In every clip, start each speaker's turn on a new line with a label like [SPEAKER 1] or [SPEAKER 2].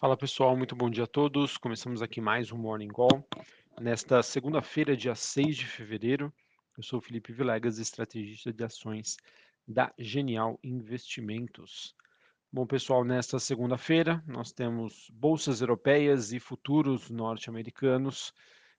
[SPEAKER 1] Fala pessoal, muito bom dia a todos. Começamos aqui mais um Morning Call. Nesta segunda-feira, dia 6 de fevereiro, eu sou Felipe Vilegas, estrategista de ações da Genial Investimentos. Bom, pessoal, nesta segunda-feira nós temos bolsas europeias e futuros norte-americanos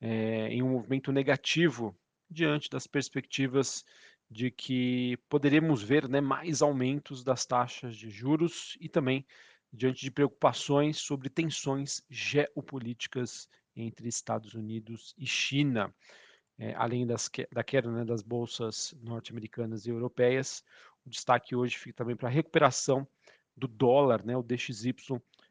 [SPEAKER 1] é, em um movimento negativo diante das perspectivas de que poderemos ver né, mais aumentos das taxas de juros e também diante de preocupações sobre tensões geopolíticas entre Estados Unidos e China. É, além das, da queda né, das bolsas norte-americanas e europeias, o destaque hoje fica também para a recuperação do dólar, né, o DXY,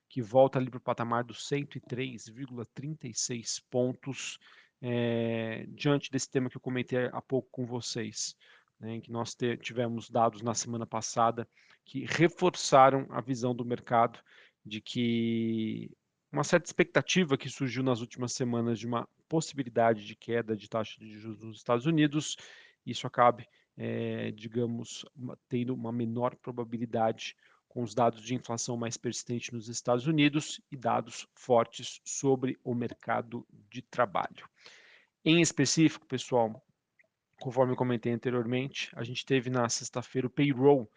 [SPEAKER 1] que volta ali para o patamar dos 103,36 pontos, é, diante desse tema que eu comentei há pouco com vocês, né, em que nós tivemos dados na semana passada que reforçaram a visão do mercado de que uma certa expectativa que surgiu nas últimas semanas de uma possibilidade de queda de taxa de juros nos Estados Unidos, isso acabe, é, digamos, tendo uma menor probabilidade com os dados de inflação mais persistente nos Estados Unidos e dados fortes sobre o mercado de trabalho. Em específico, pessoal, conforme comentei anteriormente, a gente teve na sexta-feira o payroll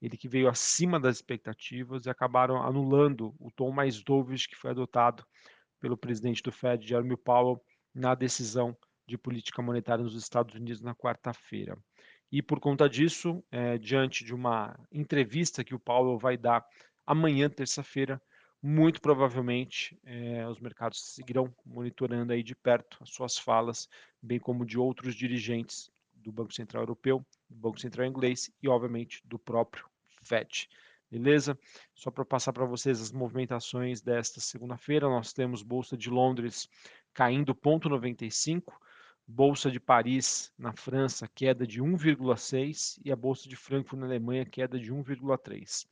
[SPEAKER 1] ele que veio acima das expectativas e acabaram anulando o tom mais dovish que foi adotado pelo presidente do Fed, Jeremy Powell, na decisão de política monetária nos Estados Unidos na quarta-feira. E por conta disso, é, diante de uma entrevista que o Powell vai dar amanhã, terça-feira, muito provavelmente é, os mercados seguirão monitorando aí de perto as suas falas, bem como de outros dirigentes do Banco Central Europeu, do Banco Central Inglês e, obviamente, do próprio FED. Beleza? Só para passar para vocês as movimentações desta segunda-feira, nós temos Bolsa de Londres caindo 0,95, Bolsa de Paris na França queda de 1,6 e a Bolsa de Frankfurt na Alemanha queda de 1,3.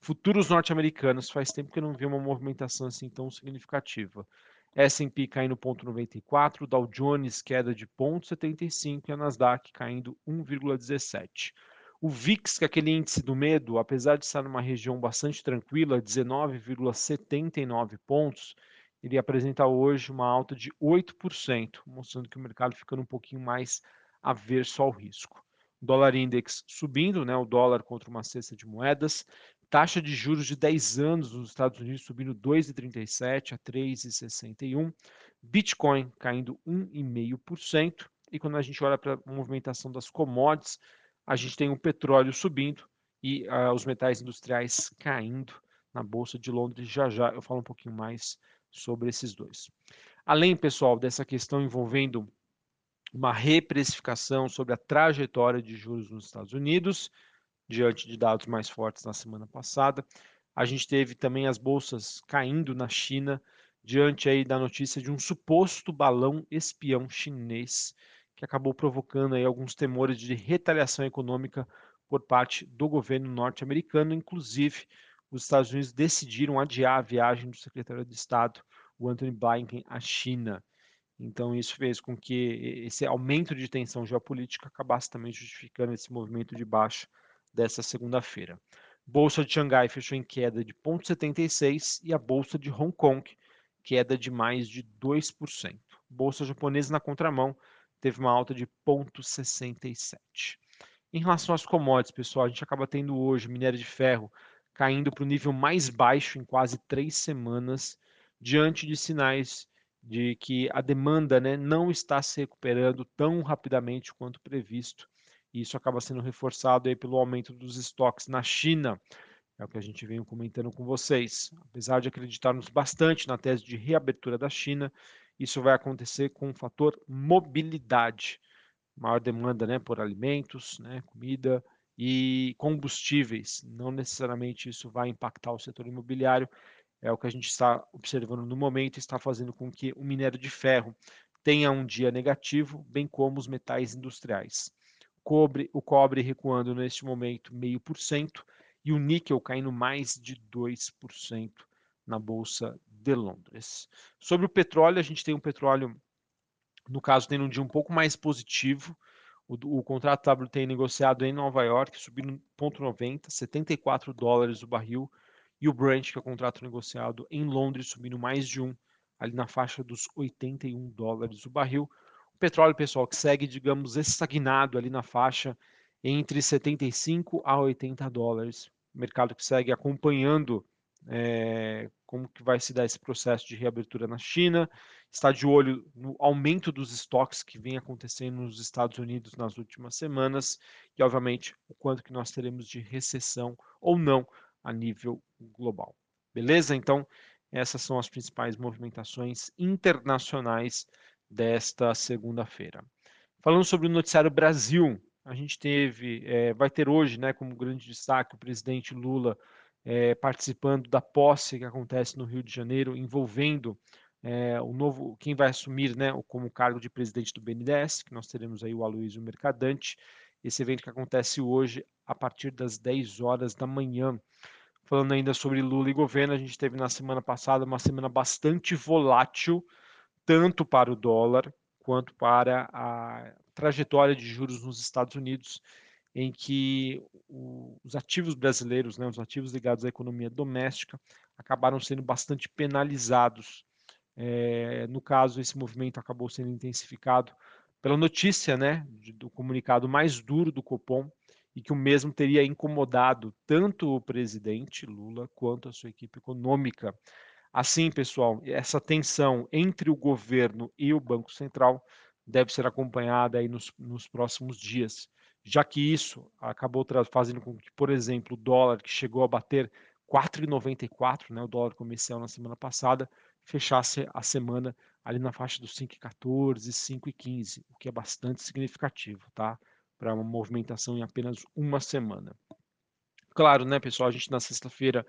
[SPEAKER 1] Futuros norte-americanos, faz tempo que eu não vi uma movimentação assim tão significativa. S&P caindo 0,94, Dow Jones queda de 0,75 e a Nasdaq caindo 1,17. O VIX, que é aquele índice do medo, apesar de estar numa região bastante tranquila, 19,79 pontos, ele apresenta hoje uma alta de 8%, mostrando que o mercado ficando um pouquinho mais averso ao risco. O dólar index subindo, né, o dólar contra uma cesta de moedas, taxa de juros de 10 anos nos Estados Unidos subindo 2,37 a 3,61, Bitcoin caindo 1,5%, e quando a gente olha para a movimentação das commodities, a gente tem o petróleo subindo e uh, os metais industriais caindo na Bolsa de Londres. Já já eu falo um pouquinho mais sobre esses dois. Além, pessoal, dessa questão envolvendo uma reprecificação sobre a trajetória de juros nos Estados Unidos, diante de dados mais fortes na semana passada, a gente teve também as bolsas caindo na China, diante aí da notícia de um suposto balão espião chinês que acabou provocando aí alguns temores de retaliação econômica por parte do governo norte-americano, inclusive os Estados Unidos decidiram adiar a viagem do secretário de Estado, o Anthony Blinken, à China. Então isso fez com que esse aumento de tensão geopolítica acabasse também justificando esse movimento de baixa dessa segunda-feira. Bolsa de Xangai fechou em queda de 0,76 e a bolsa de Hong Kong queda de mais de 2%. Bolsa japonesa na contramão teve uma alta de 0,67. Em relação às commodities, pessoal, a gente acaba tendo hoje minério de ferro caindo para o nível mais baixo em quase três semanas, diante de sinais de que a demanda né, não está se recuperando tão rapidamente quanto previsto. E isso acaba sendo reforçado aí pelo aumento dos estoques na China. É o que a gente vem comentando com vocês. Apesar de acreditarmos bastante na tese de reabertura da China, isso vai acontecer com o fator mobilidade, maior demanda né, por alimentos, né, comida e combustíveis. Não necessariamente isso vai impactar o setor imobiliário, é o que a gente está observando no momento, está fazendo com que o minério de ferro tenha um dia negativo, bem como os metais industriais. Cobre, o cobre recuando neste momento meio por cento e o níquel caindo mais de 2% na bolsa de Londres. Sobre o petróleo, a gente tem um petróleo, no caso, tendo um dia um pouco mais positivo. O, o contrato WTI negociado em Nova York subindo 0,90, 74 dólares o barril, e o Brent, que é o contrato negociado em Londres, subindo mais de um, ali na faixa dos 81 dólares o barril. Petróleo, pessoal, que segue, digamos, estagnado ali na faixa entre 75 a 80 dólares. Mercado que segue acompanhando é, como que vai se dar esse processo de reabertura na China, está de olho no aumento dos estoques que vem acontecendo nos Estados Unidos nas últimas semanas e, obviamente, o quanto que nós teremos de recessão ou não a nível global. Beleza? Então, essas são as principais movimentações internacionais desta segunda-feira. Falando sobre o noticiário Brasil, a gente teve, é, vai ter hoje, né, como grande destaque, o presidente Lula é, participando da posse que acontece no Rio de Janeiro, envolvendo é, o novo, quem vai assumir né, como cargo de presidente do BNDES, que nós teremos aí o Aloysio Mercadante, esse evento que acontece hoje a partir das 10 horas da manhã. Falando ainda sobre Lula e governo, a gente teve na semana passada uma semana bastante volátil, tanto para o dólar quanto para a trajetória de juros nos Estados Unidos, em que os ativos brasileiros, né, os ativos ligados à economia doméstica, acabaram sendo bastante penalizados. É, no caso, esse movimento acabou sendo intensificado pela notícia né, do comunicado mais duro do Copom, e que o mesmo teria incomodado tanto o presidente Lula quanto a sua equipe econômica. Assim, pessoal, essa tensão entre o governo e o Banco Central deve ser acompanhada aí nos, nos próximos dias já que isso acabou fazendo com que, por exemplo, o dólar que chegou a bater 4,94, né, o dólar comercial na semana passada, fechasse a semana ali na faixa dos 5,14, 5,15, o que é bastante significativo, tá? Para uma movimentação em apenas uma semana. Claro, né, pessoal, a gente na sexta-feira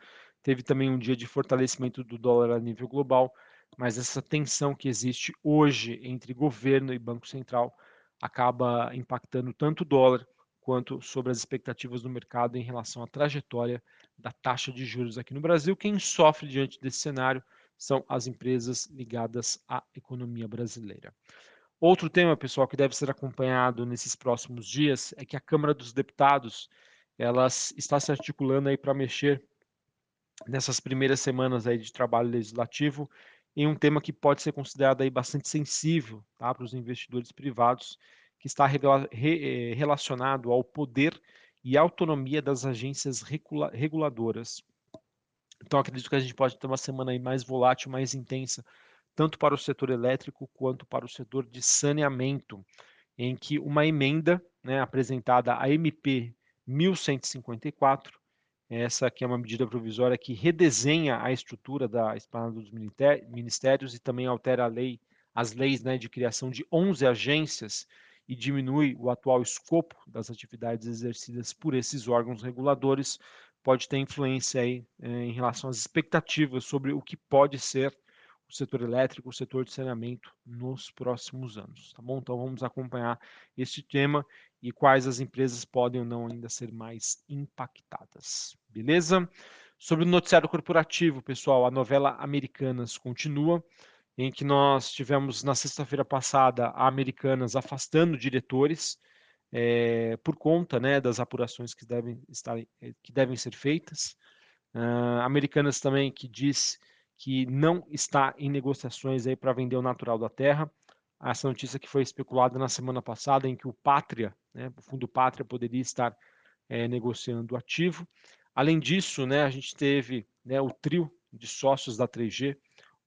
[SPEAKER 1] teve também um dia de fortalecimento do dólar a nível global, mas essa tensão que existe hoje entre governo e Banco Central acaba impactando tanto o dólar quanto sobre as expectativas do mercado em relação à trajetória da taxa de juros aqui no Brasil. Quem sofre diante desse cenário são as empresas ligadas à economia brasileira. Outro tema, pessoal, que deve ser acompanhado nesses próximos dias é que a Câmara dos Deputados ela está se articulando aí para mexer nessas primeiras semanas aí de trabalho legislativo em um tema que pode ser considerado aí bastante sensível tá, para os investidores privados, que está re, eh, relacionado ao poder e autonomia das agências regula, reguladoras. Então, acredito que a gente pode ter uma semana aí mais volátil, mais intensa, tanto para o setor elétrico quanto para o setor de saneamento, em que uma emenda né, apresentada a MP 1154 essa aqui é uma medida provisória que redesenha a estrutura da esplanada dos ministérios e também altera a lei, as leis né, de criação de 11 agências e diminui o atual escopo das atividades exercidas por esses órgãos reguladores, pode ter influência aí, eh, em relação às expectativas sobre o que pode ser o setor elétrico, o setor de saneamento nos próximos anos, tá bom? Então vamos acompanhar este tema e quais as empresas podem ou não ainda ser mais impactadas, beleza? Sobre o noticiário corporativo, pessoal, a novela Americanas continua, em que nós tivemos na sexta-feira passada a Americanas afastando diretores é, por conta né, das apurações que devem, estar, eh, que devem ser feitas. Uh, Americanas também que diz que não está em negociações aí para vender o natural da terra. Essa notícia que foi especulada na semana passada, em que o Pátria, né, o Fundo Pátria, poderia estar é, negociando o ativo. Além disso, né, a gente teve né, o trio de sócios da 3G,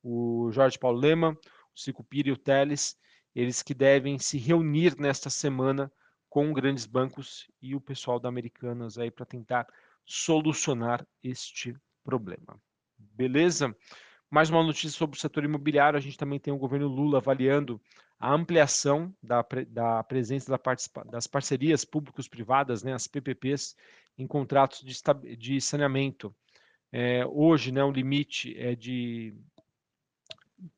[SPEAKER 1] o Jorge Paulo Lema, o Cico Pira e o Teles, eles que devem se reunir nesta semana com grandes bancos e o pessoal da Americanas aí para tentar solucionar este problema. Beleza? Mais uma notícia sobre o setor imobiliário. A gente também tem o governo Lula avaliando a ampliação da, da presença da das parcerias públicos-privadas, né, as PPPs, em contratos de, de saneamento. É, hoje, né, o limite é de,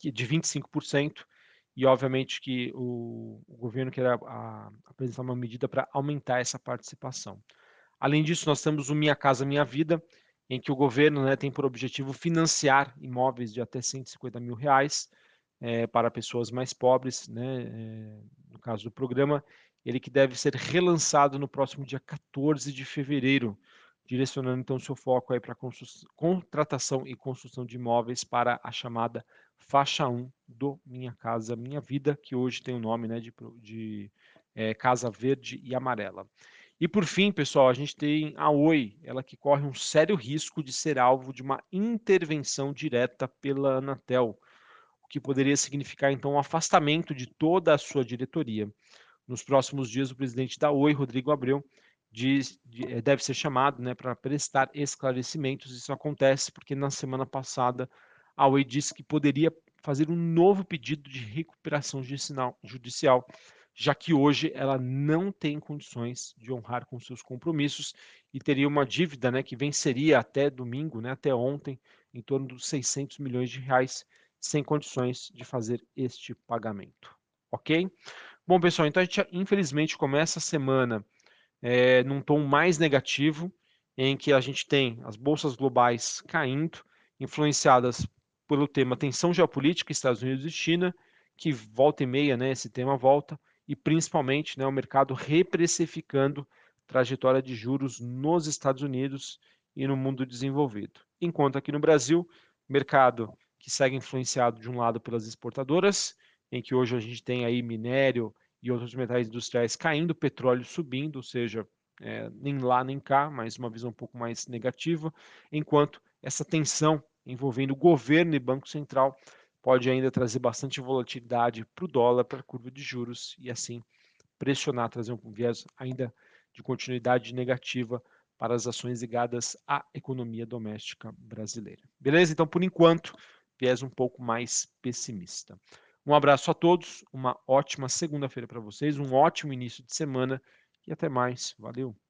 [SPEAKER 1] de 25%, e obviamente que o, o governo quer a, a, apresentar uma medida para aumentar essa participação. Além disso, nós temos o Minha Casa Minha Vida, em que o governo né, tem por objetivo financiar imóveis de até 150 mil reais é, para pessoas mais pobres, né, é, no caso do programa, ele que deve ser relançado no próximo dia 14 de fevereiro direcionando então seu foco aí para contratação e construção de imóveis para a chamada faixa 1 do Minha Casa Minha Vida, que hoje tem o nome né, de, de é, Casa Verde e Amarela. E por fim, pessoal, a gente tem a Oi, ela que corre um sério risco de ser alvo de uma intervenção direta pela Anatel, o que poderia significar então um afastamento de toda a sua diretoria. Nos próximos dias, o presidente da Oi, Rodrigo Abreu, diz, eh, deve ser chamado né, para prestar esclarecimentos. Isso acontece porque na semana passada a Oi disse que poderia fazer um novo pedido de recuperação judicial já que hoje ela não tem condições de honrar com seus compromissos e teria uma dívida né, que venceria até domingo, né, até ontem, em torno dos 600 milhões de reais, sem condições de fazer este pagamento. Ok? Bom, pessoal, então a gente infelizmente começa a semana é, num tom mais negativo, em que a gente tem as bolsas globais caindo, influenciadas pelo tema tensão geopolítica Estados Unidos e China, que volta e meia, né, esse tema volta, e principalmente né, o mercado reprecificando trajetória de juros nos Estados Unidos e no mundo desenvolvido. Enquanto aqui no Brasil, mercado que segue influenciado de um lado pelas exportadoras, em que hoje a gente tem aí minério e outros metais industriais caindo, petróleo subindo, ou seja, é, nem lá nem cá, mas uma visão um pouco mais negativa, enquanto essa tensão envolvendo governo e Banco Central pode ainda trazer bastante volatilidade para o dólar, para a curva de juros e assim pressionar, trazer um viés ainda de continuidade negativa para as ações ligadas à economia doméstica brasileira. Beleza? Então, por enquanto, viés um pouco mais pessimista. Um abraço a todos, uma ótima segunda-feira para vocês, um ótimo início de semana e até mais. Valeu!